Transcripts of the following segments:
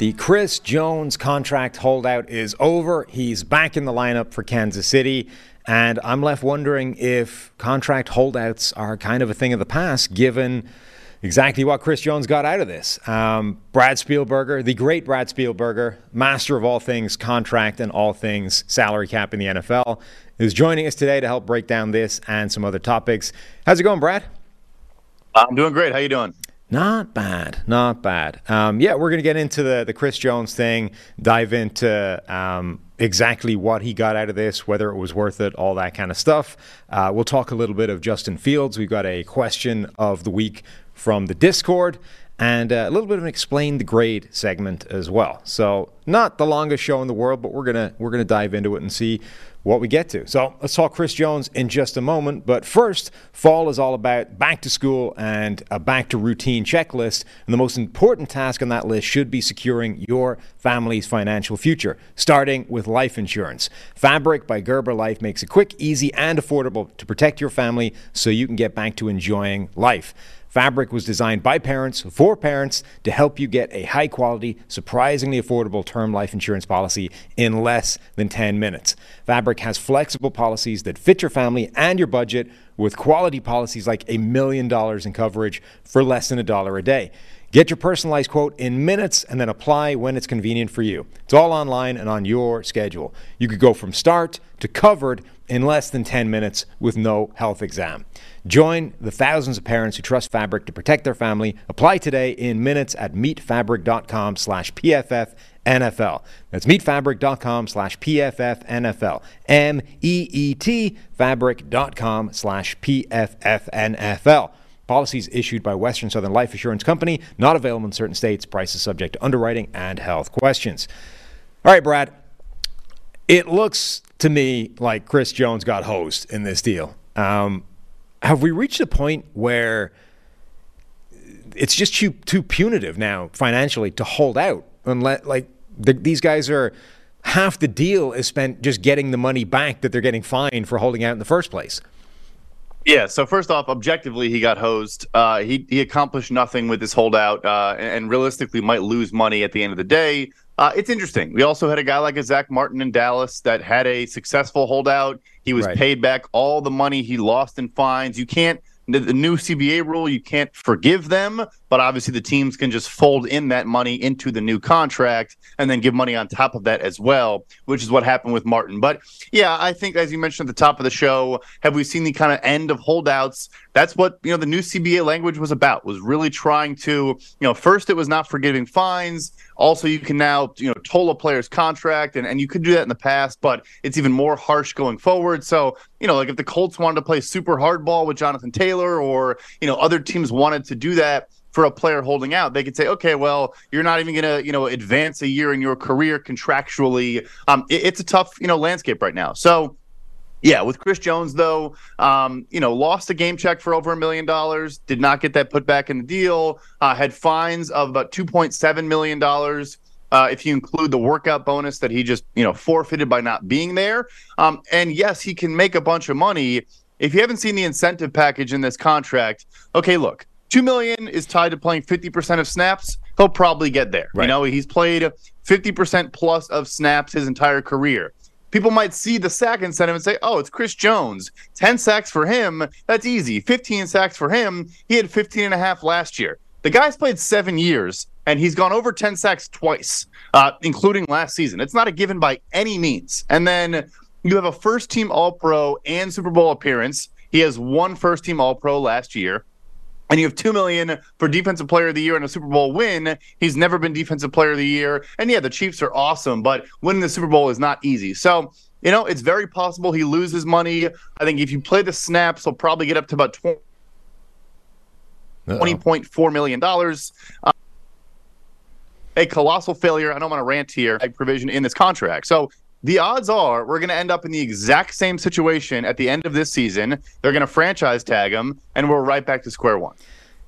The Chris Jones contract holdout is over. He's back in the lineup for Kansas City. And I'm left wondering if contract holdouts are kind of a thing of the past, given exactly what Chris Jones got out of this. Um, Brad Spielberger, the great Brad Spielberger, master of all things contract and all things salary cap in the NFL, is joining us today to help break down this and some other topics. How's it going, Brad? I'm doing great. How are you doing? Not bad, not bad. Um, yeah, we're going to get into the the Chris Jones thing, dive into um, exactly what he got out of this, whether it was worth it, all that kind of stuff. Uh, we'll talk a little bit of Justin Fields. We've got a question of the week from the Discord. And uh, a little bit of an explain the grade segment as well. So not the longest show in the world, but we're gonna we're gonna dive into it and see what we get to. So let's talk Chris Jones in just a moment. But first, fall is all about back to school and a back to routine checklist. And the most important task on that list should be securing your family's financial future, starting with life insurance. Fabric by Gerber Life makes it quick, easy, and affordable to protect your family so you can get back to enjoying life. Fabric was designed by parents for parents to help you get a high quality, surprisingly affordable term life insurance policy in less than 10 minutes. Fabric has flexible policies that fit your family and your budget with quality policies like a million dollars in coverage for less than a dollar a day. Get your personalized quote in minutes and then apply when it's convenient for you. It's all online and on your schedule. You could go from start to covered in less than 10 minutes with no health exam. Join the thousands of parents who trust Fabric to protect their family. Apply today in minutes at meetfabric.com slash PFF NFL. That's meetfabric.com slash PFF NFL. M E E T fabric.com slash PFF NFL. Policies issued by Western Southern Life Assurance Company, not available in certain states. Prices subject to underwriting and health questions. All right, Brad. It looks to me like Chris Jones got hosed in this deal. Um, have we reached a point where it's just too too punitive now financially to hold out? Unless like the, these guys are half the deal is spent just getting the money back that they're getting fined for holding out in the first place. Yeah. So first off, objectively, he got hosed. Uh, he he accomplished nothing with this holdout, uh, and, and realistically might lose money at the end of the day. Uh, it's interesting. We also had a guy like a Zach Martin in Dallas that had a successful holdout. He was Right. paid back all the money he lost in fines. You can't. The, the new CBA rule, you can't forgive them, but obviously the teams can just fold in that money into the new contract and then give money on top of that as well, which is what happened with Martin. But yeah, I think as you mentioned at the top of the show, have we seen the kind of end of holdouts? That's what you know the new CBA language was about. Was really trying to you know first it was not forgiving fines. Also, you can now you know toll a player's contract, and, and you could do that in the past, but it's even more harsh going forward. So you know, like if the Colts wanted to play super hardball with Jonathan Taylor, or you know other teams wanted to do that for a player holding out, they could say, okay, well, you're not even going to, you know, advance a year in your career contractually. Um, it- it's a tough, you know, landscape right now. So, yeah, with Chris Jones though, um, you know, lost a game check for over a million dollars, did not get that put back in the deal, uh, had fines of about two point seven million dollars. Uh, if you include the workout bonus that he just you know forfeited by not being there, um, and yes, he can make a bunch of money. If you haven't seen the incentive package in this contract, okay, look, two million is tied to playing fifty percent of snaps. He'll probably get there. Right. You know, he's played fifty percent plus of snaps his entire career people might see the sack incentive and say, oh, it's Chris Jones. 10 sacks for him. That's easy. 15 sacks for him. He had 15 and a half last year. The guy's played seven years and he's gone over 10 sacks twice, uh, including last season. It's not a given by any means. And then you have a first team All Pro and Super Bowl appearance. He has one first team All Pro last year and you have two million for defensive player of the year and a Super Bowl win. He's never been defensive player of the year. And yeah, the Chiefs are awesome, but winning the Super Bowl is not easy. So, you know, it's very possible he loses money. I think if you play the snaps, he'll probably get up to about 20. $20.4 million. Uh, a colossal failure. I don't want to rant here. A provision in this contract. So the odds are we're going to end up in the exact same situation at the end of this season. They're going to franchise tag him, and we're right back to square one.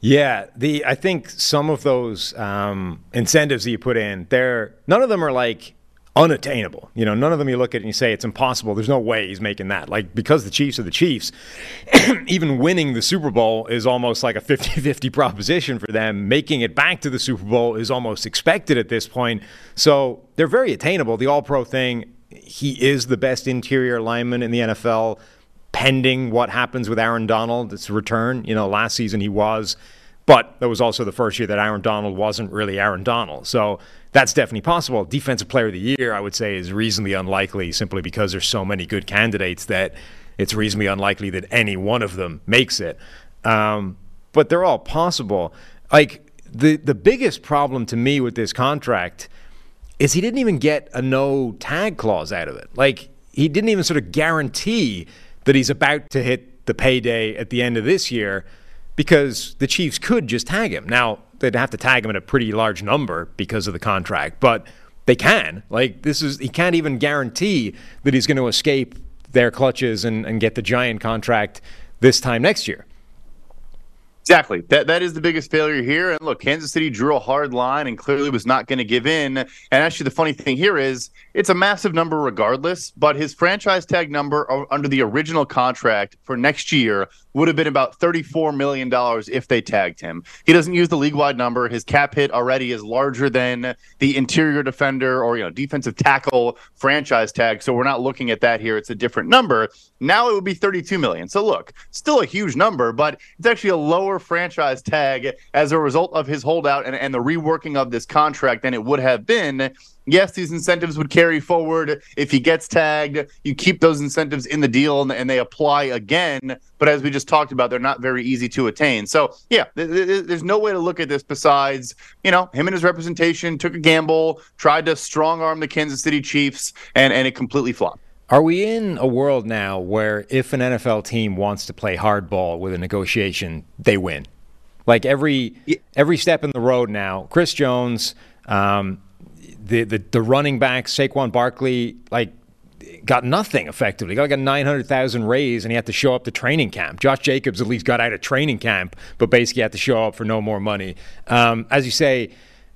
Yeah, the I think some of those um, incentives that you put in, they're none of them are like unattainable. You know, none of them you look at and you say it's impossible. There's no way he's making that. Like because the Chiefs are the Chiefs, even winning the Super Bowl is almost like a 50-50 proposition for them. Making it back to the Super Bowl is almost expected at this point. So, they're very attainable. The All-Pro thing, he is the best interior lineman in the NFL pending what happens with Aaron Donald's return. You know, last season he was, but that was also the first year that Aaron Donald wasn't really Aaron Donald. So that's definitely possible. Defensive player of the year, I would say, is reasonably unlikely simply because there's so many good candidates that it's reasonably unlikely that any one of them makes it. Um, but they're all possible. Like the the biggest problem to me with this contract is he didn't even get a no tag clause out of it. Like he didn't even sort of guarantee that he's about to hit the payday at the end of this year because the Chiefs could just tag him. Now, they'd have to tag him at a pretty large number because of the contract, but they can. Like this is he can't even guarantee that he's going to escape their clutches and, and get the giant contract this time next year. Exactly. That that is the biggest failure here. And look, Kansas City drew a hard line and clearly was not going to give in. And actually, the funny thing here is it's a massive number regardless. But his franchise tag number under the original contract for next year would have been about $34 million if they tagged him. He doesn't use the league wide number. His cap hit already is larger than the interior defender or, you know, defensive tackle franchise tag. So we're not looking at that here. It's a different number. Now it would be 32 million. So look, still a huge number, but it's actually a lower franchise tag as a result of his holdout and, and the reworking of this contract than it would have been yes, these incentives would carry forward. If he gets tagged, you keep those incentives in the deal and, and, they apply again. But as we just talked about, they're not very easy to attain. So, yeah, th- th- there's no way to look at this besides, you know, him and his representation took a gamble, tried to strong arm the Kansas City Chiefs, and, and it completely flopped. Are we in a world now where if an NFL team wants to play hardball with a negotiation, they win? Like every every step in the road now, Chris Jones, um, the, the, the running back Saquon Barkley like got nothing effectively. Got like a nine hundred thousand raise, and he had to show up to training camp. Josh Jacobs at least got out of training camp, but basically had to show up for no more money. Um, as you say,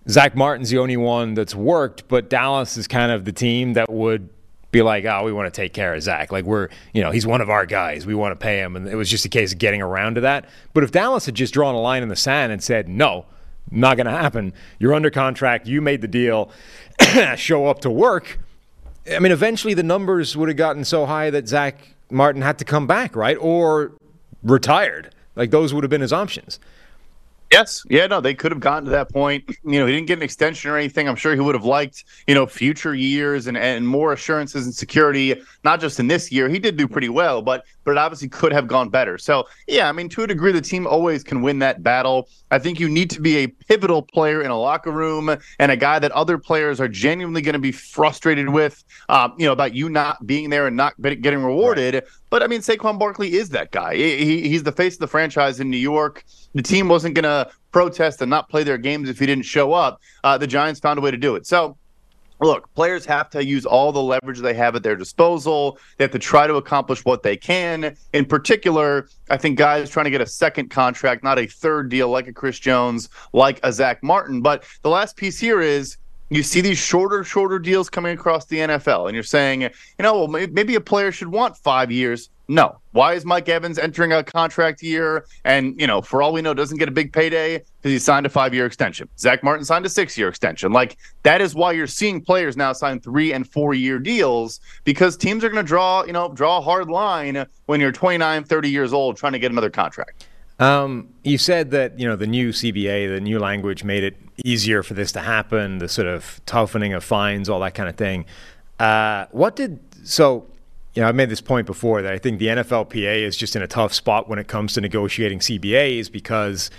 Zach Martin's the only one that's worked, but Dallas is kind of the team that would be like, oh, we want to take care of Zach. Like we're, you know, he's one of our guys. We want to pay him, and it was just a case of getting around to that. But if Dallas had just drawn a line in the sand and said no not going to happen. You're under contract. You made the deal. Show up to work. I mean, eventually the numbers would have gotten so high that Zach Martin had to come back, right? Or retired. Like those would have been his options. Yes. Yeah, no, they could have gotten to that point. You know, he didn't get an extension or anything. I'm sure he would have liked, you know, future years and, and more assurances and security, not just in this year. He did do pretty well, but but it obviously could have gone better. So yeah, I mean, to a degree, the team always can win that battle. I think you need to be a pivotal player in a locker room and a guy that other players are genuinely going to be frustrated with, um, you know, about you not being there and not getting rewarded. Right. But I mean, Saquon Barkley is that guy. He, he's the face of the franchise in New York. The team wasn't going to protest and not play their games if he didn't show up. Uh, the Giants found a way to do it. So look, players have to use all the leverage they have at their disposal. They have to try to accomplish what they can. In particular, I think guys trying to get a second contract, not a third deal like a Chris Jones, like a Zach Martin. But the last piece here is you see these shorter, shorter deals coming across the NFL, and you're saying, you know, well, maybe a player should want five years. No. Why is Mike Evans entering a contract year and, you know, for all we know, doesn't get a big payday because he signed a five year extension? Zach Martin signed a six year extension. Like, that is why you're seeing players now sign three and four year deals because teams are going to draw, you know, draw a hard line when you're 29, 30 years old trying to get another contract. Um, you said that you know the new CBA, the new language, made it easier for this to happen. The sort of toughening of fines, all that kind of thing. Uh, what did so? You know, I've made this point before that I think the NFLPA is just in a tough spot when it comes to negotiating CBAs because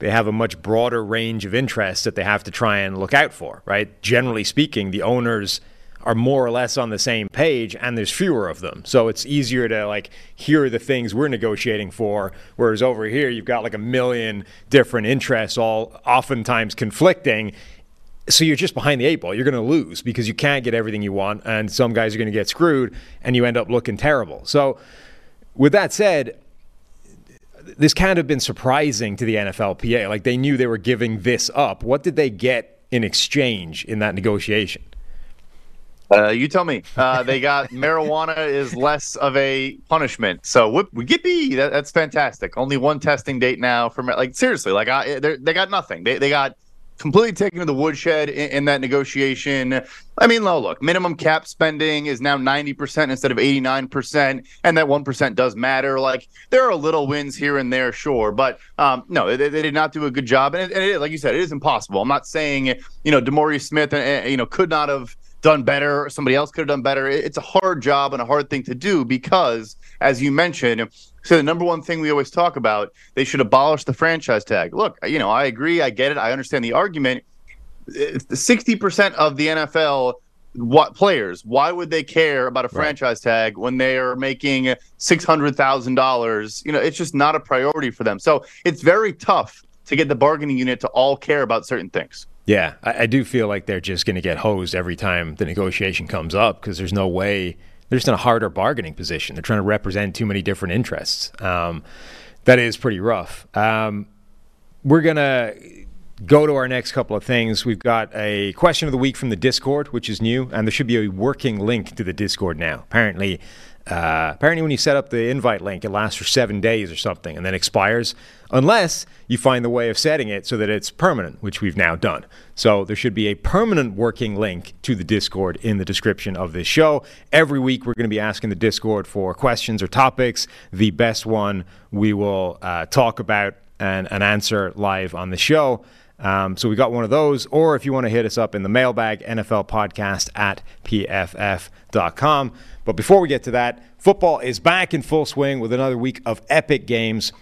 they have a much broader range of interests that they have to try and look out for. Right? Generally speaking, the owners are more or less on the same page and there's fewer of them. So it's easier to like hear the things we're negotiating for. Whereas over here, you've got like a million different interests, all oftentimes conflicting. So you're just behind the eight ball. You're going to lose because you can't get everything you want, and some guys are going to get screwed, and you end up looking terrible. So, with that said, this can't have been surprising to the NFLPA. Like they knew they were giving this up. What did they get in exchange in that negotiation? Uh, you tell me. Uh, they got marijuana is less of a punishment. So yippee! That, that's fantastic. Only one testing date now for like seriously. Like I, they got nothing. They they got completely taken to the woodshed in, in, that negotiation. I mean, look, minimum cap spending is now 90% instead of 89%, and that 1% does matter. Like, there are little wins here and there, sure, but um, no, they, they, did not do a good job. And, it, and it, like you said, it is impossible. I'm not saying, you know, DeMaurice Smith, uh, you know, could not have done better, or somebody else could have done better. It's a hard job and a hard thing to do because, as you mentioned, so the number one thing we always talk about, they should abolish the franchise tag. Look, you know, I agree, I get it, I understand the argument. Sixty percent of the NFL what players why would they care about a franchise right. tag when they are making $600,000 you know it's just not a priority for them so it's very tough to get the bargaining unit to all care about certain things yeah, I, I do feel like they're just going to get hosed every time the negotiation comes up because there's no way they're just in a harder bargaining position. They're trying to represent too many different interests. Um, that is pretty rough. Um, we're gonna go to our next couple of things. We've got a question of the week from the Discord, which is new, and there should be a working link to the Discord now. Apparently, uh, apparently, when you set up the invite link, it lasts for seven days or something and then expires, unless you find the way of setting it so that it's permanent, which we've now done. So there should be a permanent working link to the Discord in the description of this show. Every week, we're going to be asking the Discord for questions or topics. The best one we will uh, talk about and, and answer live on the show. Um, so we got one of those. Or if you want to hit us up in the mailbag, NFL podcast at pff.com. But before we get to that, football is back in full swing with another week of epic games.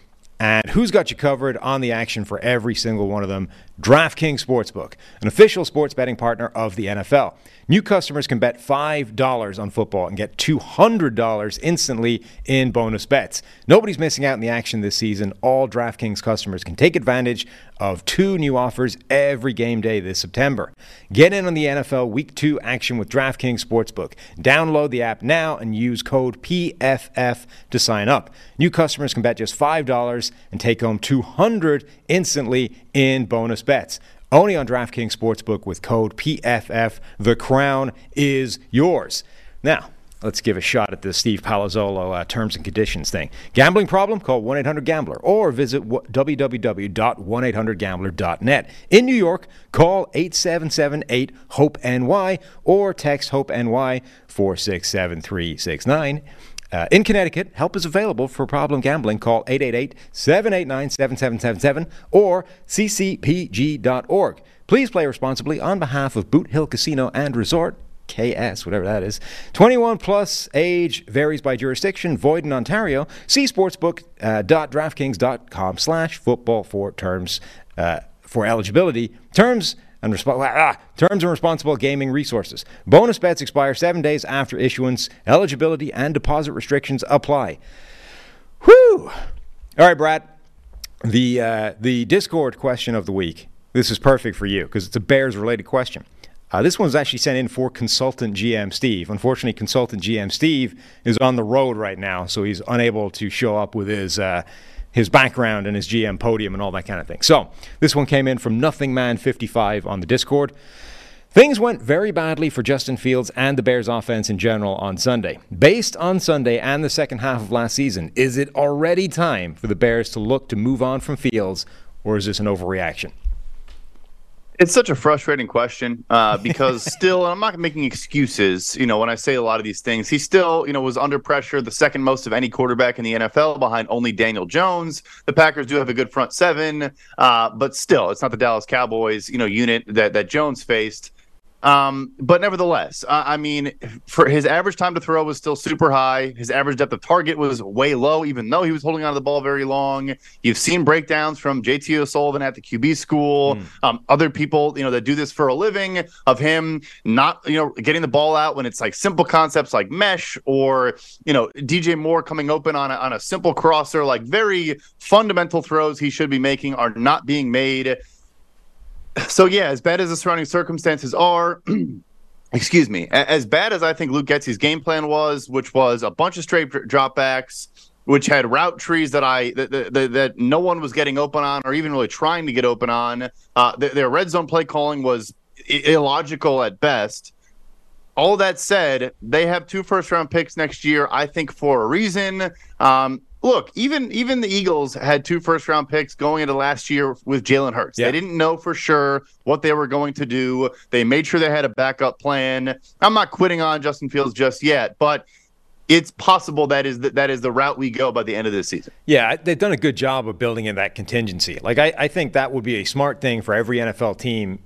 And who's got you covered on the action for every single one of them? DraftKings Sportsbook, an official sports betting partner of the NFL. New customers can bet $5 on football and get $200 instantly in bonus bets. Nobody's missing out in the action this season. All DraftKings customers can take advantage of two new offers every game day this September. Get in on the NFL Week 2 action with DraftKings Sportsbook. Download the app now and use code PFF to sign up. New customers can bet just $5 and take home 200 instantly in bonus bets. Only on DraftKings Sportsbook with code PFF. The crown is yours. Now, let's give a shot at the Steve Palazzolo uh, terms and conditions thing. Gambling problem? Call 1 800 Gambler or visit www.1800Gambler.net. In New York, call 877 8 HOPE NY or text HOPE NY 467369. Uh, in Connecticut, help is available for problem gambling. Call 888 789 7777 or ccpg.org. Please play responsibly on behalf of Boot Hill Casino and Resort. KS, whatever that is. 21 plus age varies by jurisdiction, void in Ontario. See sportsbook.draftkings.com uh, slash football for terms uh, for eligibility. Terms and resp- ah, terms and responsible gaming resources. Bonus bets expire seven days after issuance. Eligibility and deposit restrictions apply. Whew! All right, Brad. The uh, the Discord question of the week. This is perfect for you because it's a Bears related question. Uh, this one's actually sent in for consultant GM Steve. Unfortunately, consultant GM Steve is on the road right now, so he's unable to show up with his uh, his background and his GM podium and all that kind of thing. So this one came in from Nothing Man 55 on the Discord. Things went very badly for Justin Fields and the Bears offense in general on Sunday. Based on Sunday and the second half of last season, is it already time for the Bears to look to move on from Fields, or is this an overreaction? It's such a frustrating question uh, because still, I'm not making excuses. You know, when I say a lot of these things, he still, you know, was under pressure, the second most of any quarterback in the NFL, behind only Daniel Jones. The Packers do have a good front seven, uh, but still, it's not the Dallas Cowboys, you know, unit that that Jones faced. Um, but nevertheless, uh, I mean, for his average time to throw was still super high. His average depth of target was way low, even though he was holding on to the ball very long. You've seen breakdowns from JT O'Sullivan at the QB school, mm. um, other people, you know, that do this for a living of him not, you know, getting the ball out when it's like simple concepts like mesh or, you know, DJ Moore coming open on a, on a simple crosser, like very fundamental throws he should be making are not being made so yeah, as bad as the surrounding circumstances are, excuse me, as bad as I think Luke Getsy's game plan was, which was a bunch of straight dropbacks, which had route trees that I that, that, that, no one was getting open on or even really trying to get open on. Uh, their red zone play calling was illogical at best. All that said, they have two first round picks next year. I think for a reason. Um, look, even even the Eagles had two first round picks going into last year with Jalen Hurts. Yeah. They didn't know for sure what they were going to do. They made sure they had a backup plan. I'm not quitting on Justin Fields just yet, but it's possible that is the, that is the route we go by the end of this season. Yeah, they've done a good job of building in that contingency. Like I, I think that would be a smart thing for every NFL team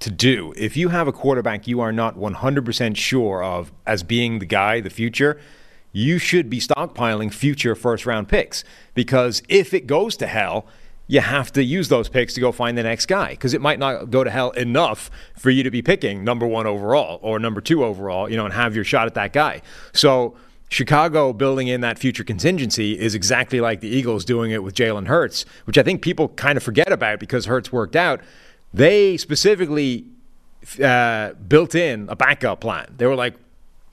to do. If you have a quarterback you are not 100% sure of as being the guy, the future – you should be stockpiling future first round picks because if it goes to hell, you have to use those picks to go find the next guy because it might not go to hell enough for you to be picking number one overall or number two overall, you know, and have your shot at that guy. So Chicago building in that future contingency is exactly like the Eagles doing it with Jalen Hurts, which I think people kind of forget about because Hurts worked out. They specifically uh, built in a backup plan. They were like,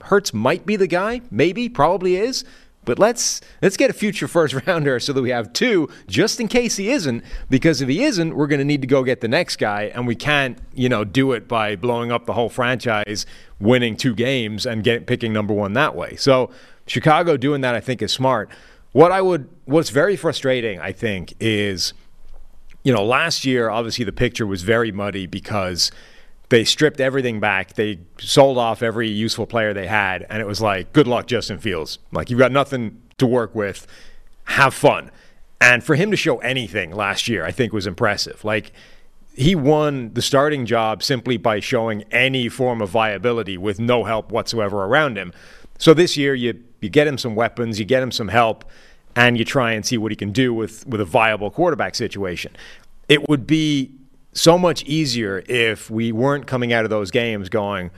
Hurts might be the guy, maybe, probably is. But let's let's get a future first rounder so that we have two, just in case he isn't. Because if he isn't, we're going to need to go get the next guy, and we can't, you know, do it by blowing up the whole franchise, winning two games, and get picking number one that way. So Chicago doing that, I think, is smart. What I would, what's very frustrating, I think, is, you know, last year obviously the picture was very muddy because they stripped everything back. They sold off every useful player they had, and it was like, good luck, Justin Fields. Like, you've got nothing to work with. Have fun. And for him to show anything last year, I think was impressive. Like, he won the starting job simply by showing any form of viability with no help whatsoever around him. So this year, you, you get him some weapons, you get him some help, and you try and see what he can do with, with a viable quarterback situation. It would be so much easier if we weren't coming out of those games going,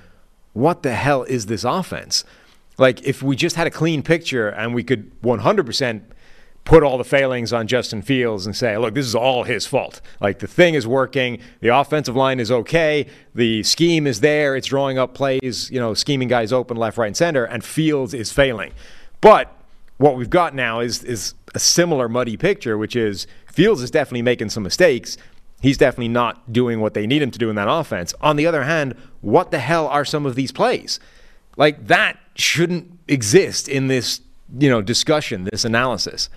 what the hell is this offense? Like, if we just had a clean picture and we could 100% put all the failings on Justin Fields and say, look, this is all his fault. Like, the thing is working, the offensive line is okay, the scheme is there, it's drawing up plays, you know, scheming guys open left, right, and center, and Fields is failing. But what we've got now is, is a similar muddy picture, which is Fields is definitely making some mistakes He's definitely not doing what they need him to do in that offense. On the other hand, what the hell are some of these plays? Like that shouldn't exist in this, you know, discussion, this analysis.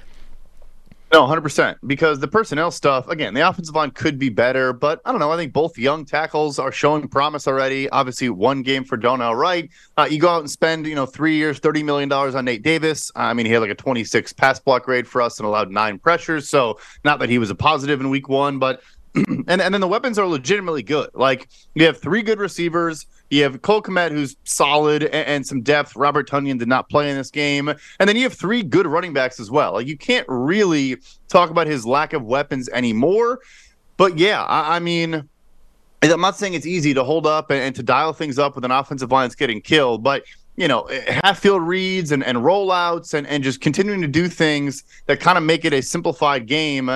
No, 100%. Because the personnel stuff, again, the offensive line could be better, but I don't know. I think both young tackles are showing promise already. Obviously, one game for Darnell Wright. Uh, you go out and spend, you know, three years, $30 million on Nate Davis. I mean, he had like a 26 pass block grade for us and allowed nine pressures. So, not that he was a positive in week one, but and and then the weapons are legitimately good. Like you have three good receivers. You have Cole Kmet, who's solid and, and, some depth. Robert Tonyan did not play in this game, and then you have three good running backs as well. Like you can't really talk about his lack of weapons anymore. But yeah, I, I mean, I'm not saying it's easy to hold up and, and to dial things up with an offensive line that's getting killed, but you know, half field reads and, and rollouts and, and just continuing to do things that kind of make it a simplified game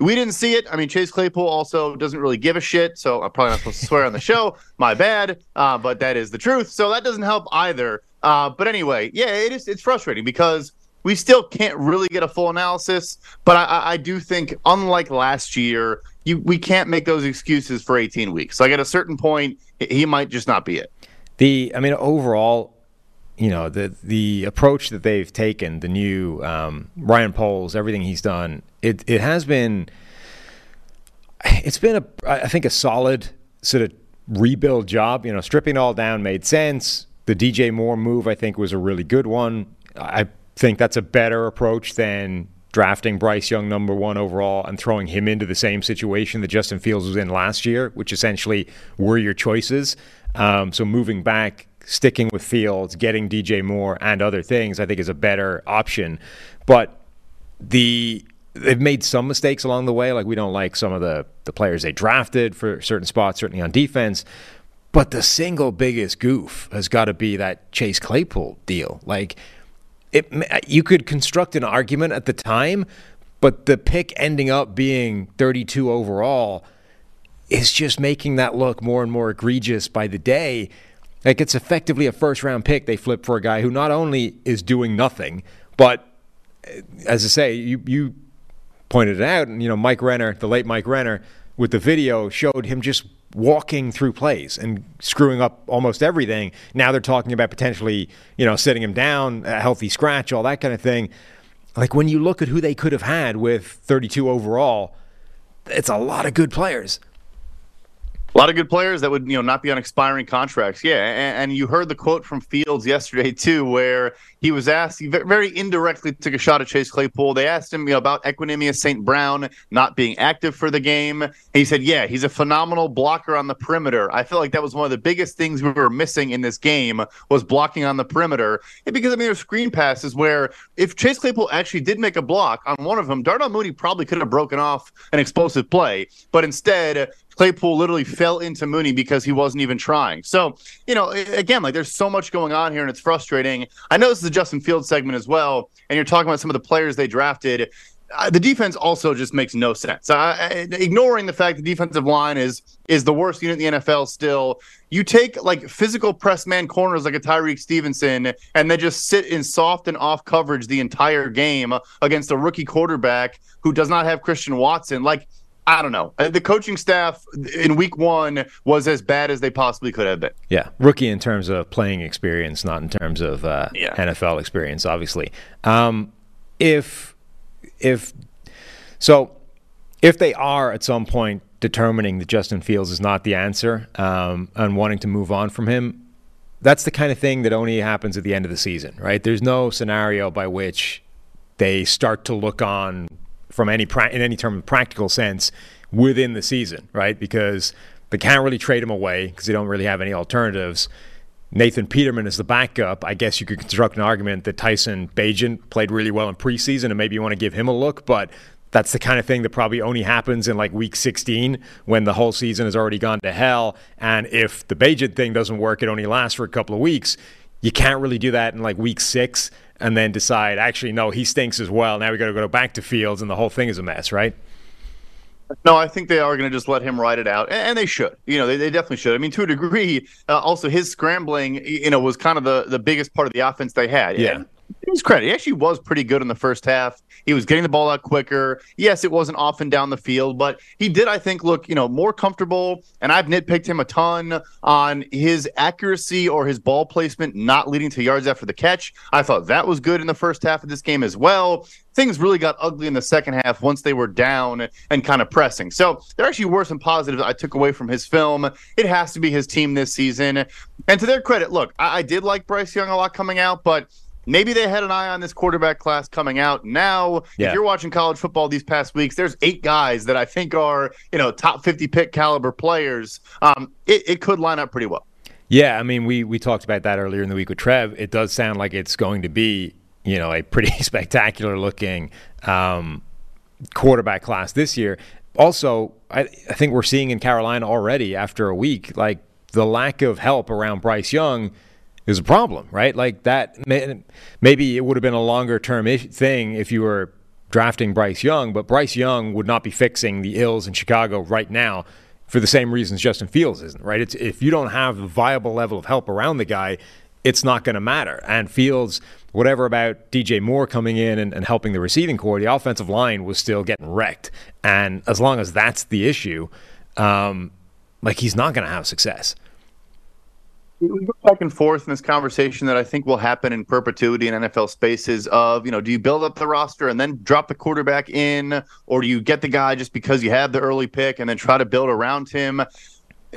we didn't see it. I mean, Chase Claypool also doesn't really give a shit, so I'm probably not supposed to swear on the show. My bad, uh, but that is the truth. So that doesn't help either. Uh, but anyway, yeah, it is. It's frustrating because we still can't really get a full analysis. But I, I do think, unlike last year, you we can't make those excuses for 18 weeks. Like at a certain point, he might just not be it. The, I mean, overall, you know the the approach that they've taken, the new um, Ryan Poles, everything he's done, it it has been it's been a I think a solid sort of rebuild job. You know, stripping all down made sense. The DJ Moore move I think was a really good one. I think that's a better approach than drafting Bryce Young number one overall and throwing him into the same situation that Justin Fields was in last year, which essentially were your choices. Um, so moving back, sticking with Fields, getting DJ Moore and other things, I think is a better option. But the they've made some mistakes along the way. Like we don't like some of the the players they drafted for certain spots, certainly on defense. But the single biggest goof has got to be that Chase Claypool deal. Like it, you could construct an argument at the time, but the pick ending up being 32 overall is just making that look more and more egregious by the day. Like it's effectively a first round pick they flip for a guy who not only is doing nothing, but eh, as I say, you you pointed it out, and you know Mike Renner, the late Mike Renner, with the video showed him just walking through plays and screwing up almost everything. Now they're talking about potentially, you know, sitting him down, a healthy scratch, all that kind of thing. Like when you look at who they could have had with 32 overall, it's a lot of good players. A lot of good players that would, you know, not be on expiring contracts. Yeah, and, and, you heard the quote from Fields yesterday too, where he was asked, he very indirectly took a shot at Chase Claypool. They asked him you know, about Equanimeous St. Brown not being active for the game. He said, "Yeah, he's a phenomenal blocker on the perimeter. I feel like that was one of the biggest things we were missing in this game was blocking on the perimeter. Because I mean, there's screen passes where if Chase Claypool actually did make a block on one of them, Darnell Mooney probably could have broken off an explosive play, but instead." Claypool literally fell into Mooney because he wasn't even trying. So, you know, again, like there's so much going on here and it's frustrating. I know this is a Justin Fields segment as well, and you're talking about some of the players they drafted. Uh, the defense also just makes no sense. Uh, ignoring the fact the defensive line is is the worst unit in the NFL still. You take like physical press man corners like a Tyrique Stevenson, and they just sit in soft and off coverage the entire game against a rookie quarterback who does not have Christian Watson. Like I don't know. Uh, the coaching staff in week one was as bad as they possibly could have been. Yeah, rookie in terms of playing experience, not in terms of uh, yeah. NFL experience, obviously. Um, if if so, if they are at some point determining that Justin Fields is not the answer um, and wanting to move on from him, that's the kind of thing that only happens at the end of the season, right? There's no scenario by which they start to look on from any pra- in any term of practical sense within the season, right? Because they can't really trade him away because they don't really have any alternatives. Nathan Peterman is the backup. I guess you could construct an argument that Tyson Bagent played really well in preseason and maybe you want to give him a look, but that's the kind of thing that probably only happens in like week 16 when the whole season has already gone to hell. And if the Bagent thing doesn't work, it only lasts for a couple of weeks. You can't really do that in like week six and then decide, actually, no, he stinks as well. Now we got to go back to Fields, and the whole thing is a mess, right? No, I think they are going to just let him ride it out, and, they should. You know, they, they definitely should. I mean, to a degree, uh, also his scrambling, you know, was kind of the the biggest part of the offense they had. Yeah. And his credit. He actually was pretty good in the first half. He was getting the ball out quicker. Yes, it wasn't often down the field, but he did, I think, look, you know, more comfortable. And I've nitpicked him a ton on his accuracy or his ball placement not leading to yards after the catch. I thought that was good in the first half of this game as well. Things really got ugly in the second half once they were down and kind of pressing. So there actually were some positives I took away from his film. It has to be his team this season. And to their credit, look, I, I did like Bryce Young a lot coming out, but maybe they had an eye on this quarterback class coming out. Now, yeah. if you're watching college football these past weeks, there's eight guys that I think are, you know, top 50 pick caliber players. Um, it, it could line up pretty well. Yeah, I mean, we we talked about that earlier in the week with Trev. It does sound like it's going to be, you know, a pretty spectacular looking um, quarterback class this year. Also, I, I think we're seeing in Carolina already after a week, like the lack of help around Bryce Young – is a problem, right? Like that, maybe it would have been a longer term thing if you were drafting Bryce Young, but Bryce Young would not be fixing the ills in Chicago right now for the same reasons Justin Fields isn't, right? It's, if you don't have a viable level of help around the guy, it's not going to matter. And Fields, whatever about DJ Moore coming in and, and helping the receiving corps, the offensive line was still getting wrecked. And as long as that's the issue, um, like he's not going to have success we go back and forth in this conversation that I think will happen in perpetuity in NFL spaces of, you know, do you build up the roster and then drop the quarterback in, or do you get the guy just because you have the early pick and then try to build around him?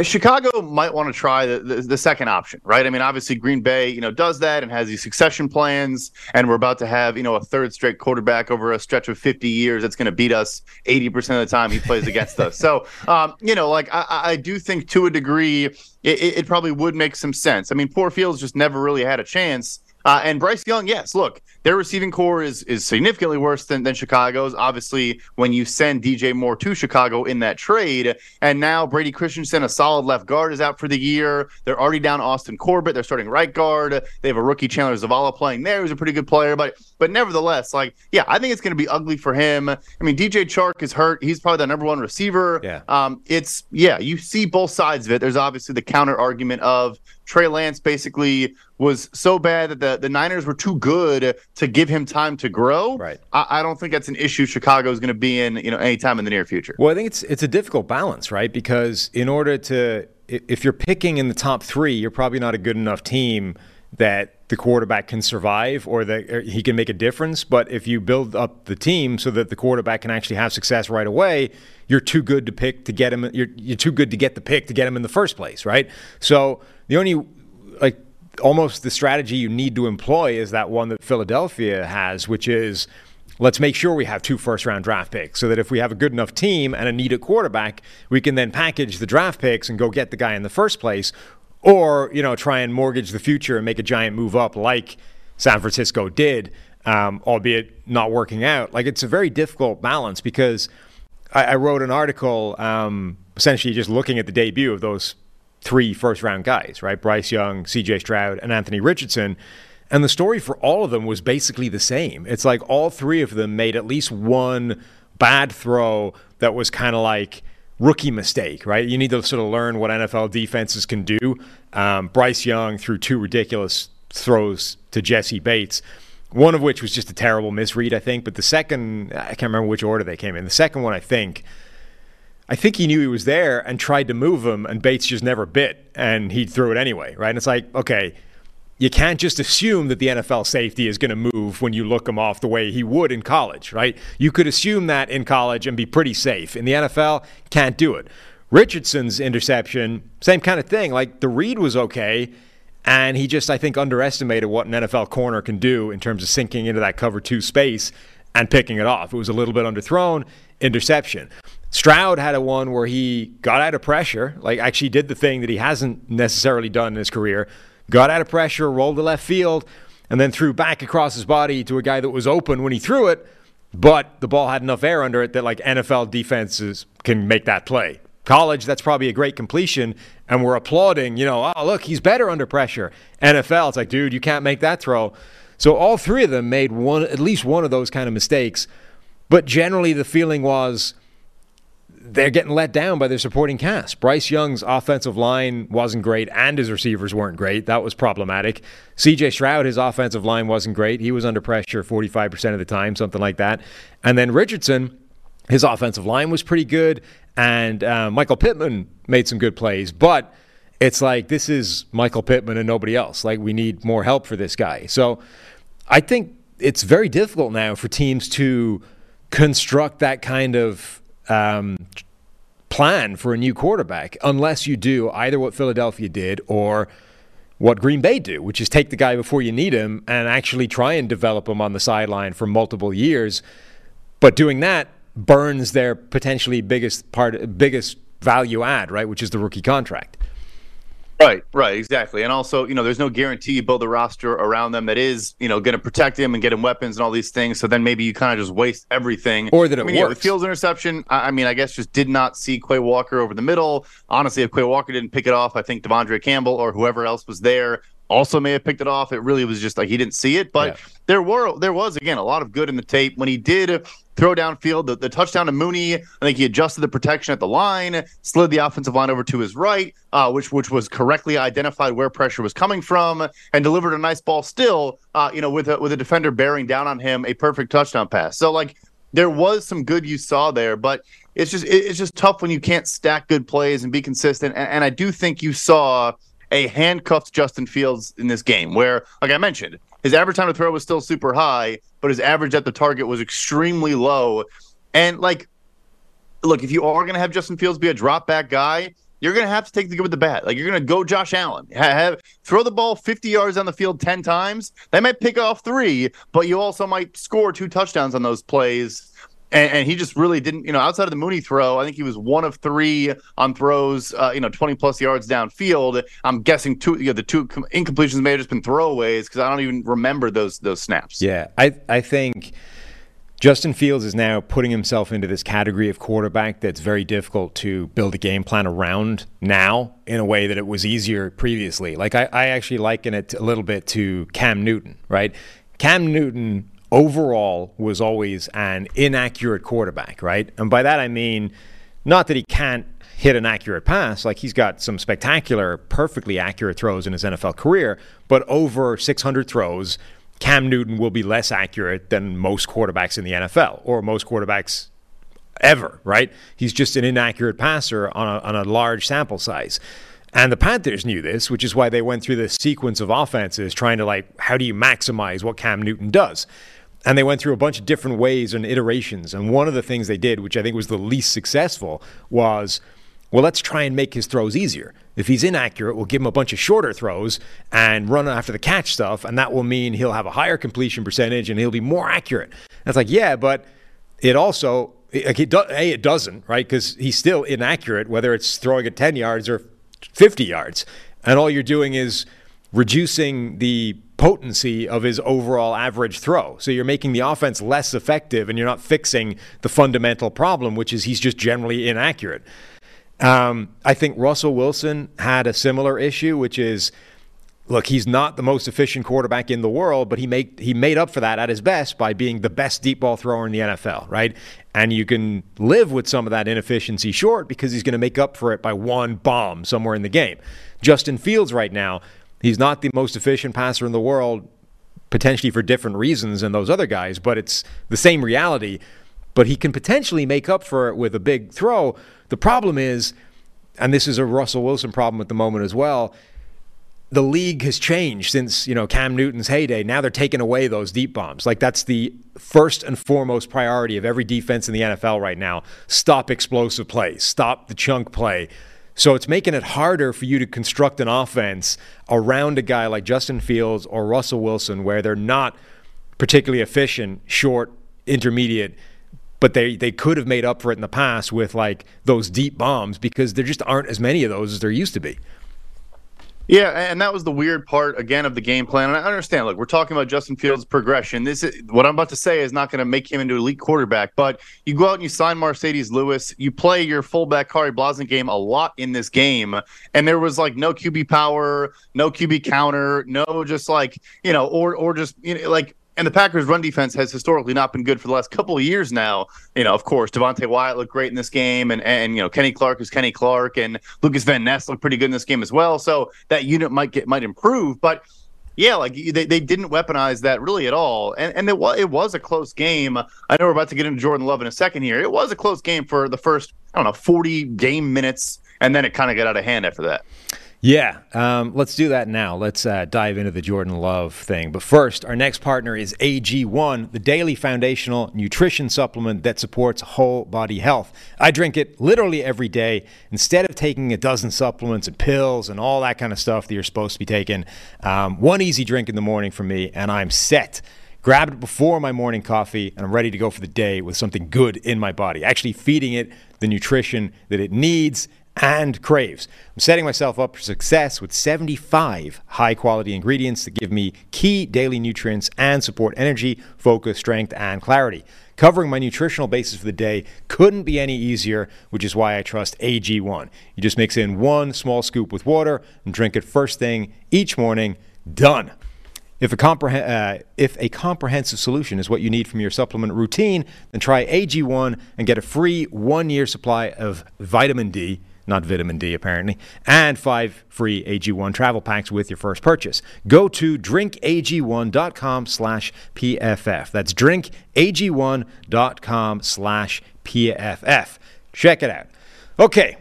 Chicago might want to try the, the, the second option, right? I mean, obviously Green Bay, you know, does that and has these succession plans, and we're about to have, you know, a third straight quarterback over a stretch of 50 years that's going to beat us 80% of the time he plays against us. So, um, you know, like I, I do think to a degree it, it probably would make some sense. I mean, poor Fields just never really had a chance uh, and Bryce Young, yes, look, their receiving corps is is significantly worse than, than Chicago's. Obviously, when you send DJ Moore to Chicago in that trade, and now Brady Christensen, a solid left guard, is out for the year. They're already down Austin Corbett. They're starting right guard. They have a rookie Chandler Zavala playing there, who's a pretty good player. But but nevertheless, like, yeah, I think it's going to be ugly for him. I mean, DJ Chark is hurt. He's probably the number one receiver. Yeah. Um, it's yeah, you see both sides of it. There's obviously the counter argument of Trey Lance basically was so bad that the, the Niners were too good to give him time to grow. Right. I, I don't think that's an issue Chicago is going to be in, you know, anytime in the near future. Well, I think it's it's a difficult balance, right? Because in order to if you're picking in the top three, you're probably not a good enough team that the quarterback can survive or that or he can make a difference. But if you build up the team so that the quarterback can actually have success right away, you're too good to pick to get him. You're, you're too good to get the pick to get him in the first place, right? So the only like almost the strategy you need to employ is that one that Philadelphia has, which is let's make sure we have two first round draft picks so that if we have a good enough team and a needed quarterback, we can then package the draft picks and go get the guy in the first place. Or, you know, try and mortgage the future and make a giant move up like San Francisco did, um, albeit not working out. Like it's a very difficult balance because I, I wrote an article um, essentially just looking at the debut of those three first round guys, right? Bryce Young, CJ Stroud, and Anthony Richardson. And the story for all of them was basically the same. It's like all three of them made at least one bad throw that was kind of like rookie mistake, right? You need to sort of learn what NFL defenses can do. Um, Bryce Young threw two ridiculous throws to Jessie Bates, one of which was just a terrible misread, I think. But the second, I can't remember which order they came in. The second one, I think, I think he knew he was there and tried to move him, and Bates just never bit, and he threw it anyway, right? And it's like, okay, you can't just assume that the NFL safety is going to move when you look him off the way he would in college, right? You could assume that in college and be pretty safe. In the NFL, can't do it. Richardson's interception, same kind of thing. Like the read was okay, and he just, I think, underestimated what an NFL corner can do in terms of sinking into that cover two space and picking it off. It was a little bit underthrown, interception. Stroud had a one where he got out of pressure, like actually did the thing that he hasn't necessarily done in his career, got out of pressure, rolled to left field, and then threw back across his body to a guy that was open when he threw it, but the ball had enough air under it that like NFL defenses can make that play. College, that's probably a great completion, and we're applauding, you know, oh, look, he's better under pressure. NFL, it's like, dude, you can't make that throw. So all three of them made one, at least one of those kind of mistakes. But generally, the feeling was they're getting let down by their supporting cast. Bryce Young's offensive line wasn't great, and his receivers weren't great. That was problematic. CJ Stroud, his offensive line wasn't great. He was under pressure 45% of the time, something like that. And then Richardson, his offensive line was pretty good, and uh, Michael Pittman made some good plays. But it's like this is Michael Pittman and nobody else. Like we need more help for this guy. So I think it's very difficult now for teams to construct that kind of um, plan for a new quarterback unless you do either what Philadelphia did or what Green Bay do, which is take the guy before you need him and actually try and develop him on the sideline for multiple years. But doing that burns their potentially biggest part, biggest value add, right, which is the rookie contract. Right, right, exactly. And also, you know, there's no guarantee you build a roster around them that is, you know, going to protect him and get him weapons and all these things. So then maybe you kind of just waste everything. Or that it I mean, works. Yeah, the Fields interception, I, I mean, I guess just did not see Quay Walker over the middle. Honestly, if Quay Walker didn't pick it off, I think De'Vondre Campbell or whoever else was there also may have picked it off. It really was just like he didn't see it. But Yeah. there were there was again a lot of good in the tape when he did throw downfield. The, the touchdown to Mooney, I think he adjusted the protection at the line, slid the offensive line over to his right, uh, which which was correctly identified where pressure was coming from, and delivered a nice ball still, uh, you know, with a, with a defender bearing down on him, a perfect touchdown pass. So like there was some good you saw there, but it's just it- it's just tough when you can't stack good plays and be consistent. And, and I do think you saw a handcuffed Justin Fields in this game, where, like I mentioned, his average time to throw was still super high, but his average at the target was extremely low. And like, look, if you are going to have Justin Fields be a drop back guy, you're going to have to take the good with the bad. Like you're going to go Josh Allen, have, throw the ball 50 yards on the field 10 times. They might pick off three, but you also might score two touchdowns on those plays. And, and, he just really didn't, you know, outside of the Mooney throw, I think he was one of three on throws, uh, you know, 20 plus yards downfield. I'm guessing two, you know, the two incompletions may have just been throwaways because I don't even remember those those snaps. Yeah, I I think Justin Fields is now putting himself into this category of quarterback that's very difficult to build a game plan around now in a way that it was easier previously. Like, I, I actually liken it a little bit to Cam Newton, right? Cam Newton overall was always an inaccurate quarterback, right? And by that I mean not that he can't hit an accurate pass, like he's got some spectacular, perfectly accurate throws in his NFL career, but over 600 throws Cam Newton will be less accurate than most quarterbacks in the NFL or most quarterbacks ever, right? He's just an inaccurate passer on a, on a large sample size. And the Panthers knew this, which is why they went through this sequence of offenses trying to, like, how do you maximize what Cam Newton does? And they went through a bunch of different ways and iterations. And one of the things they did, which I think was the least successful, was well, let's try and make his throws easier. If he's inaccurate, we'll give him a bunch of shorter throws and run after the catch stuff, and that will mean he'll have a higher completion percentage and he'll be more accurate. And it's like, yeah, but it also, like it do, A, it doesn't, right? Because he's still inaccurate, whether it's throwing at 10 yards or 50 yards. And all you're doing is reducing the potency of his overall average throw. So you're making the offense less effective and you're not fixing the fundamental problem, which is he's just generally inaccurate. Um, I think Russell Wilson had a similar issue, which is look, he's not the most efficient quarterback in the world, but he made he made up for that at his best by being the best deep ball thrower in the NFL, right? And you can live with some of that inefficiency short because he's going to make up for it by one bomb somewhere in the game. Justin Fields right now, he's not the most efficient passer in the world, potentially for different reasons than those other guys, but it's the same reality. But he can potentially make up for it with a big throw the problem is, and this is a Russell Wilson problem at the moment as well, the league has changed since, you know, Cam Newton's heyday. Now they're taking away those deep bombs. Like that's the first and foremost priority of every defense in the NFL right now. Stop explosive plays, stop the chunk play. So it's making it harder for you to construct an offense around a guy like Justin Fields or Russell Wilson where they're not particularly efficient, short, intermediate but they they could have made up for it in the past with like those deep bombs because there just aren't as many of those as there used to be. Yeah, and that was the weird part again of the game plan. And I understand. Look, we're talking about Justin Fields' progression. This is what I'm about to say is not going to make him into elite quarterback. But you go out and you sign Marcedes Lewis. You play your fullback Khari Blasingame a lot in this game, and there was like no QB power, no QB counter, no just like you know, or or just you know, like and the Packers' run defense has historically not been good for the last couple of years now. You know, of course, Devonte Wyatt looked great in this game, and and you know Kenny Clark is Kenny Clark, and Lukas Van Ness looked pretty good in this game as well. So that unit might get might improve, but yeah, like they, they didn't weaponize that really at all, and and it was it was a close game. I know we're about to get into Jordan Love in a second here. It was a close game for the first I don't know forty game minutes, and then it kind of got out of hand after that. Yeah, um, let's do that now. Let's uh, dive into the Jordan Love thing. But first, our next partner is AG1, the daily foundational nutrition supplement that supports whole body health. I drink it literally every day. Instead of taking a dozen supplements and pills and all that kind of stuff that you're supposed to be taking, um, one easy drink in the morning for me, and I'm set. Grab it before my morning coffee, and I'm ready to go for the day with something good in my body. Actually, feeding it the nutrition that it needs and craves. I'm setting myself up for success with 75 high quality ingredients that give me key daily nutrients and support energy, focus, strength, and clarity. Covering my nutritional basis for the day couldn't be any easier, which is why I trust AG1. You just mix in one small scoop with water and drink it first thing each morning. Done. If a, uh, if a comprehensive solution is what you need from your supplement routine, then try AG1 and get a free one year supply of vitamin D not vitamin D apparently, and five free AG1 travel packs with your first purchase. Go to drinkag1.com slash PFF. That's drinkag1.com slash PFF. Check it out. Okay.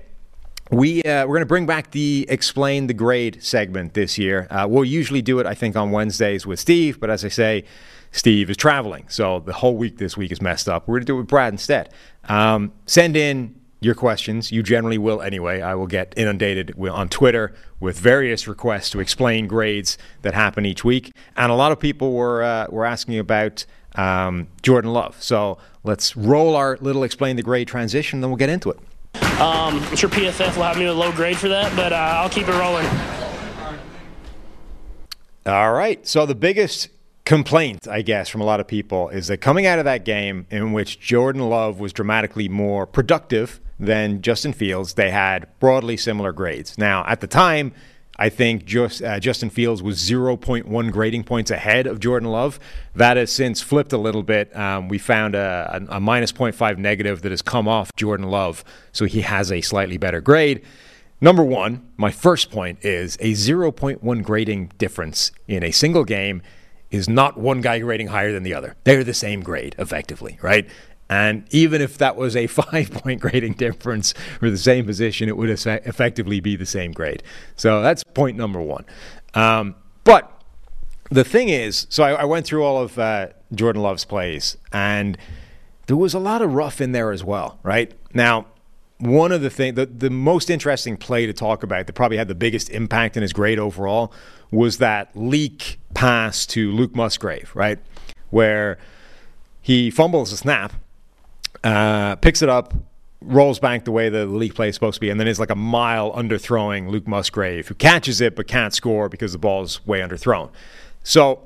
We, uh, we're going to bring back the Explain the Grade segment this year. Uh, we'll usually do it, I think, on Wednesdays with Steve, but as I say, Steve is traveling. So the whole week this week is messed up. We're going to do it with Brad instead. Um, send in your questions. You generally will anyway. I will get inundated on Twitter with various requests to explain grades that happen each week, and a lot of people were uh, were asking about um, Jordan Love. So let's roll our little explain the grade transition, then we'll get into it. Um, I'm sure PFF will have me a low grade for that, but uh, I'll keep it rolling. All right. So the biggest complaint, I guess, from a lot of people is that coming out of that game in which Jordan Love was dramatically more productive than Justin Fields, they had broadly similar grades. Now, at the time, I think just, uh, Justin Fields was 0.1 grading points ahead of Jordan Love. That has since flipped a little bit. Um, we found a, a, a minus 0.5 negative that has come off Jordan Love, so he has a slightly better grade. Number one, my first point is a 0.1 grading difference in a single game is not one guy grading higher than the other. They're the same grade, effectively, right? And even if that was a five point grading difference for the same position, it would effectively be the same grade. So that's point number one. Um, but the thing is, so I, I went through all of uh, Jordan Love's plays, and there was a lot of rough in there as well, right? Now, one of the things, the, the most interesting play to talk about that probably had the biggest impact in his grade overall was that leak pass to Luke Musgrave, right? Where he fumbles a snap, uh, picks it up, rolls back the way the leak play is supposed to be, and then is like a mile underthrowing Luke Musgrave, who catches it but can't score because the ball is way underthrown. So,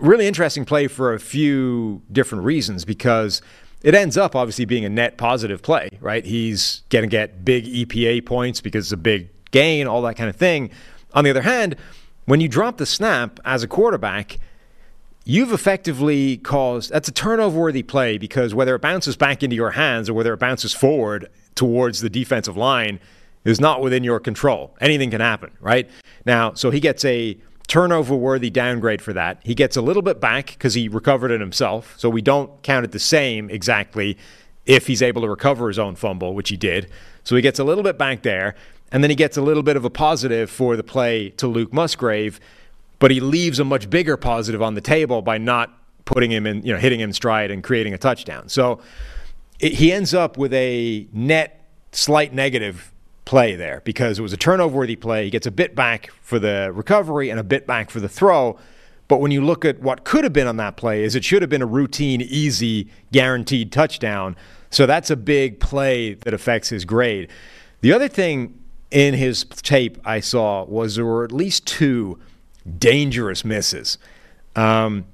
really interesting play for a few different reasons because it ends up obviously being a net positive play, right? He's going to get big EPA points because it's a big gain, all that kind of thing. On the other hand, when you drop the snap as a quarterback, you've effectively caused that's a turnover worthy play because whether it bounces back into your hands or whether it bounces forward towards the defensive line is not within your control. Anything can happen, right? Now, so he gets a turnover worthy downgrade for that. He gets a little bit back because he recovered it himself. So we don't count it the same exactly if he's able to recover his own fumble, which he did. So he gets a little bit back there. And then he gets a little bit of a positive for the play to Luke Musgrave, but he leaves a much bigger positive on the table by not putting him in, you know, hitting him stride and creating a touchdown. So it, he ends up with a net slight negative play there because it was a turnover worthy play. He gets a bit back for the recovery and a bit back for the throw. But when you look at what could have been on that play, is it should have been a routine, easy, guaranteed touchdown. So that's a big play that affects his grade. The other thing in his tape I saw was there were at least two dangerous misses. Um,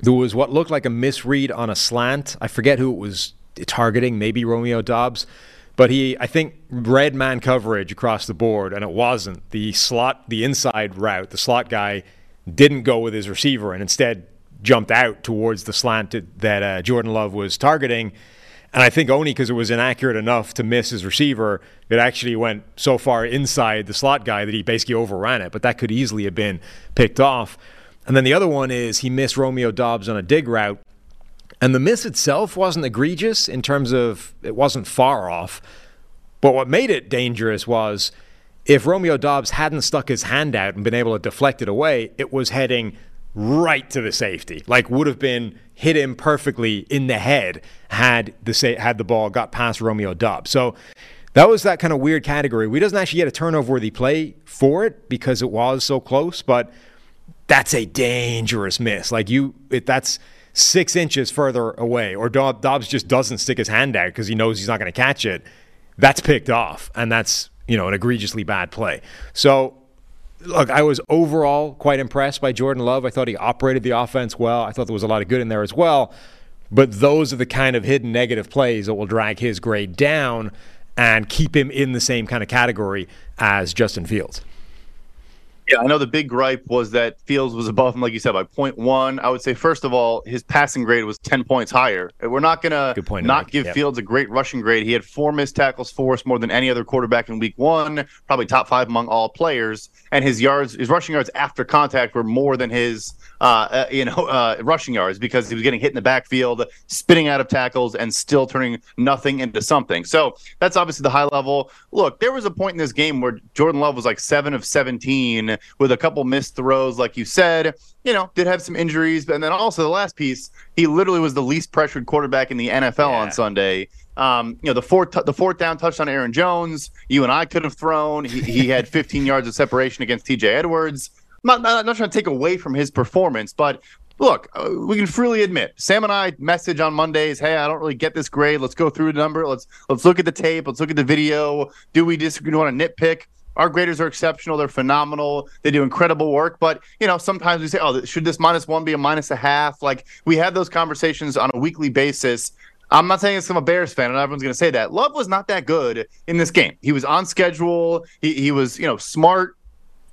there was what looked like a misread on a slant. I forget who it was targeting, maybe Romeo Doubs. But he, I think, read man coverage across the board, and it wasn't. The slot, the inside route, the slot guy didn't go with his receiver and instead jumped out towards the slant that uh, Jordan Love was targeting. And I think only because it was inaccurate enough to miss his receiver, it actually went so far inside the slot guy that he basically overran it. But that could easily have been picked off. And then the other one is he missed Romeo Doubs on a dig route. And the miss itself wasn't egregious in terms of it wasn't far off. But what made it dangerous was if Romeo Doubs hadn't stuck his hand out and been able to deflect it away, it was heading right to the safety. Like would have been hit him perfectly in the head had the say, had the ball got past Romeo Doubs. So that was that kind of weird category. We doesn't actually get a turnover worthy play for it because it was so close, but that's a dangerous miss. Like you, that's six inches further away, or Doubs just doesn't stick his hand out because he knows he's not going to catch it. That's picked off, and that's you know an egregiously bad play. So look, I was overall quite impressed by Jordan Love. I thought he operated the offense well. I thought there was a lot of good in there as well. But those are the kind of hidden negative plays that will drag his grade down and keep him in the same kind of category as Justin Fields. Yeah, I know the big gripe was that Fields was above him, like you said, by 0.1. I would say, first of all, his passing grade was 10 points higher. We're not going to not give yep. Fields a great rushing grade. He had four missed tackles forced more than any other quarterback in week one, probably top five among all players. And his yards, his rushing yards after contact were more than his uh, uh, you know, uh, rushing yards because he was getting hit in the backfield, spinning out of tackles, and still turning nothing into something. So that's obviously the high level. Look, there was a point in this game where Jordan Love was like seven of 17 with a couple missed throws, like you said. You know, did have some injuries, but and then also the last piece, he literally was the least pressured quarterback in the NFL yeah. on Sunday. Um, you know, the fourth the fourth down touchdown on Aaron Jones, you and I could have thrown. He, he had 15 yards of separation against TJ Edwards. Not, not, not trying to take away from his performance, but look, uh, we can freely admit Sam and I message on Mondays, "Hey, I don't really get this grade. Let's go through the number. Let's let's look at the tape. Let's look at the video. Do we disagree? Do we want to nitpick?" Our graders are exceptional. They're phenomenal. They do incredible work. But, you know, sometimes we say, oh, should this minus one be a minus a half? Like, we have those conversations on a weekly basis. I'm not saying this I'm a Bears fan, and everyone's going to say that. Love was not that good in this game. He was on schedule. He, he was, you know, smart.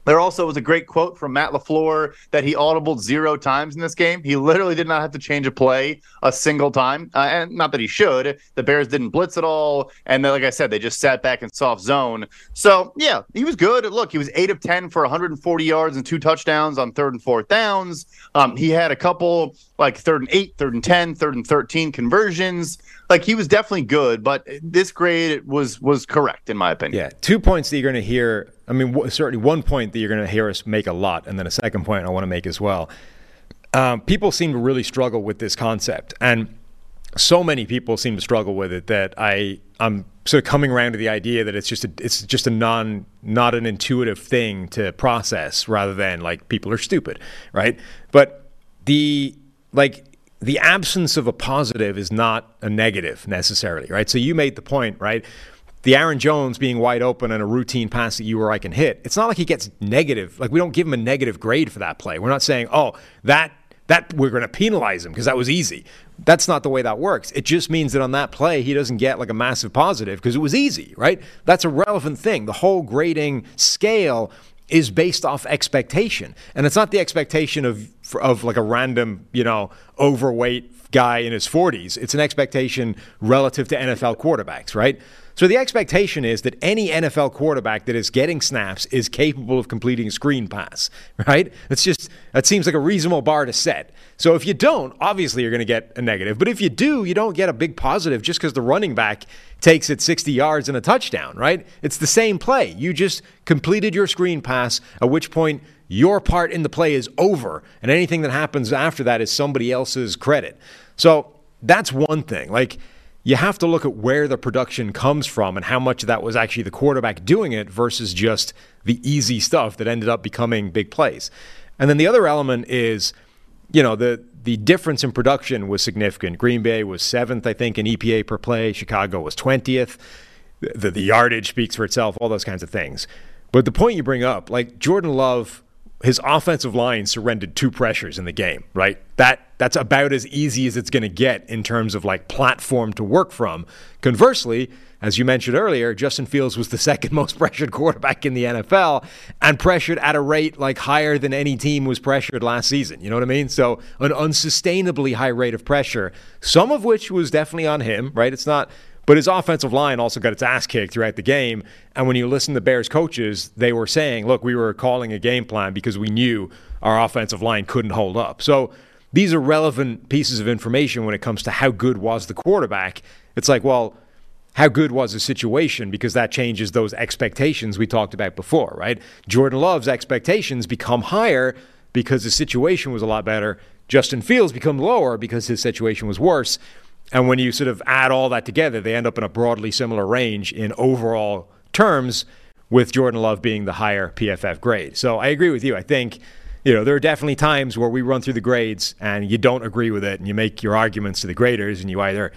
There also was a great quote from Matt LaFleur that he audibled zero times in this game. He literally did not have to change a play a single time. Uh, and not that he should. The Bears didn't blitz at all. And then, like I said, they just sat back in soft zone. So, yeah, he was good. Look, he was 8 of 10 for 140 yards and two touchdowns on third and fourth downs. Um, he had a couple like third and eight, third and 10, third and 13 conversions like he was definitely good, but this grade was was correct in my opinion. Yeah, two points that you're going to hear. I mean, certainly one point that you're going to hear us make a lot, and then a second point I want to make as well. Um, people seem to really struggle with this concept, and so many people seem to struggle with it that I I'm sort of coming around to the idea that it's just a it's just a non not an intuitive thing to process rather than like people are stupid, right? But the like the absence of a positive is not a negative necessarily, right? So you made the point, right? The Aaron Jones being wide open and a routine pass that you or I can hit. It's not like he gets negative. Like we don't give him a negative grade for that play. We're not saying, "Oh, that that we're going to penalize him because that was easy." That's not the way that works. It just means that on that play, he doesn't get like a massive positive because it was easy, right? That's a relevant thing. The whole grading scale is based off expectation, and it's not the expectation of of like a random, you know, overweight guy in his 40s. It's an expectation relative to NFL quarterbacks, right? So the expectation is that any NFL quarterback that is getting snaps is capable of completing a screen pass, right? It's just that seems like a reasonable bar to set. So if you don't, obviously you're going to get a negative. But if you do, you don't get a big positive just because the running back takes it 60 yards and a touchdown, right? It's the same play. You just completed your screen pass, at which point your part in the play is over, and anything that happens after that is somebody else's credit. So that's one thing. Like you have to look at where the production comes from and how much of that was actually the quarterback doing it versus just the easy stuff that ended up becoming big plays. And then the other element is, you know, the the difference in production was significant. Green Bay was seventh, I think, in EPA per play. Chicago was twentieth. The, the yardage speaks for itself. All those kinds of things. But the point you bring up, like Jordan Love his offensive line surrendered two pressures in the game, right? That that's about as easy as it's going to get in terms of like platform to work from. Conversely, as you mentioned earlier, Justin Fields was the second most pressured quarterback in the NFL and pressured at a rate like higher than any team was pressured last season. You know what I mean? So, an unsustainably high rate of pressure, some of which was definitely on him, right? It's not but his offensive line also got its ass kicked throughout the game. And when you listen to Bears coaches, they were saying, look, we were calling a game plan because we knew our offensive line couldn't hold up. So these are relevant pieces of information when it comes to how good was the quarterback. It's like, well, how good was the situation because that changes those expectations we talked about before, right? Jordan Love's expectations become higher because the situation was a lot better. Justin Fields become lower because his situation was worse. And when you sort of add all that together, they end up in a broadly similar range in overall terms, with Jordan Love being the higher PFF grade. So I agree with you. I think, you know, there are definitely times where we run through the grades and you don't agree with it and you make your arguments to the graders and you either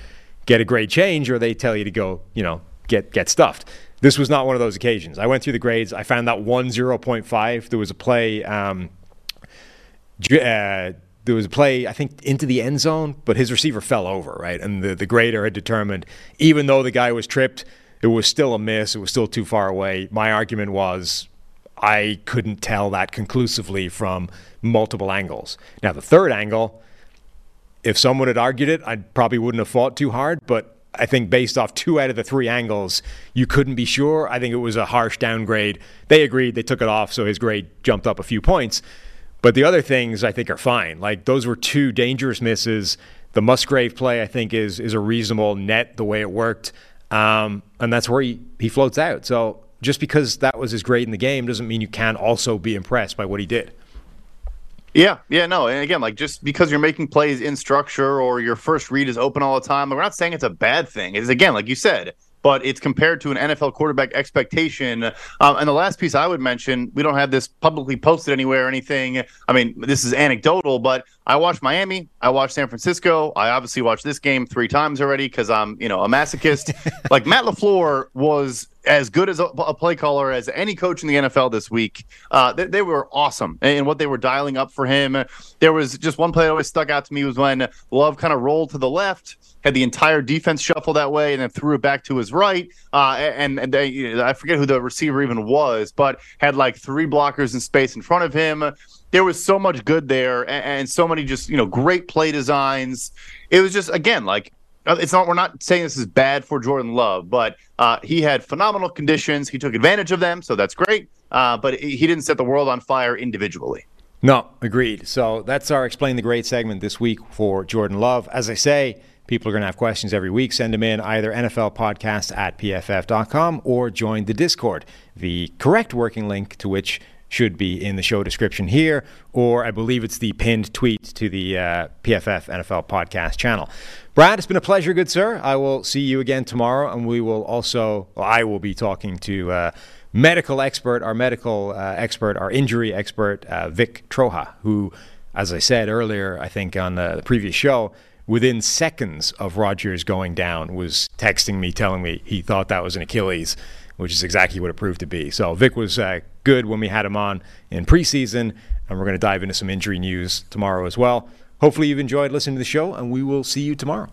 get a grade change or they tell you to go, you know, get get stuffed. This was not one of those occasions. I went through the grades. I found that one 0.5. There was a play. Um, uh, there was a play, I think, into the end zone, but his receiver fell over, right? And the, the grader had determined, even though the guy was tripped, it was still a miss. It was still too far away. My argument was I couldn't tell that conclusively from multiple angles. Now, the third angle, if someone had argued it, I probably wouldn't have fought too hard, but I think based off two out of the three angles, you couldn't be sure. I think it was a harsh downgrade. They agreed, they took it off, so his grade jumped up a few points. But the other things I think are fine. Like those were two dangerous misses. The Musgrave play I think is is a reasonable net the way it worked, um, and that's where he he floats out. So just because that was his grade in the game doesn't mean you can't also be impressed by what he did. Yeah, yeah, no. And again, like just because you're making plays in structure or your first read is open all the time, we're not saying it's a bad thing. It's again, like you said, but it's compared to an NFL quarterback expectation. Um, and the last piece I would mention, we don't have this publicly posted anywhere or anything. I mean, this is anecdotal, but I watched Miami, I watched San Francisco. I obviously watched this game three times already because I'm, you know, a masochist. like Matt LaFleur was as good as a, a, play caller as any coach in the NFL this week. Uh, they, they, were awesome in what they were dialing up for him. There was just one play that always stuck out to me was when Love kind of rolled to the left had the entire defense shuffle that way, and then threw it back to his right. Uh, and, and they, I forget who the receiver even was, but had like three blockers in space in front of him. There was so much good there, and, and so many just you know great play designs. It was just again like it's not we're not saying this is bad for Jordan Love, but uh, he had phenomenal conditions. He took advantage of them, so that's great. Uh, but he didn't set the world on fire individually. No, agreed. So that's our explain the great segment this week for Jordan Love. As I say, People are going to have questions every week. Send them in either NFL podcast at pff.com or join the Discord. The correct working link to which should be in the show description here, or I believe it's the pinned tweet to the uh, PFF NFL podcast channel. Brad, it's been a pleasure, good sir. I will see you again tomorrow, and we will also, well, I will be talking to uh, medical expert, our medical uh, expert, our injury expert, uh, Vic Troja, who, as I said earlier, I think on the previous show, within seconds of Rodgers going down, was texting me, telling me he thought that was an Achilles, which is exactly what it proved to be. So Vic was uh, good when we had him on in preseason, and we're going to dive into some injury news tomorrow as well. Hopefully, you've enjoyed listening to the show, and we will see you tomorrow.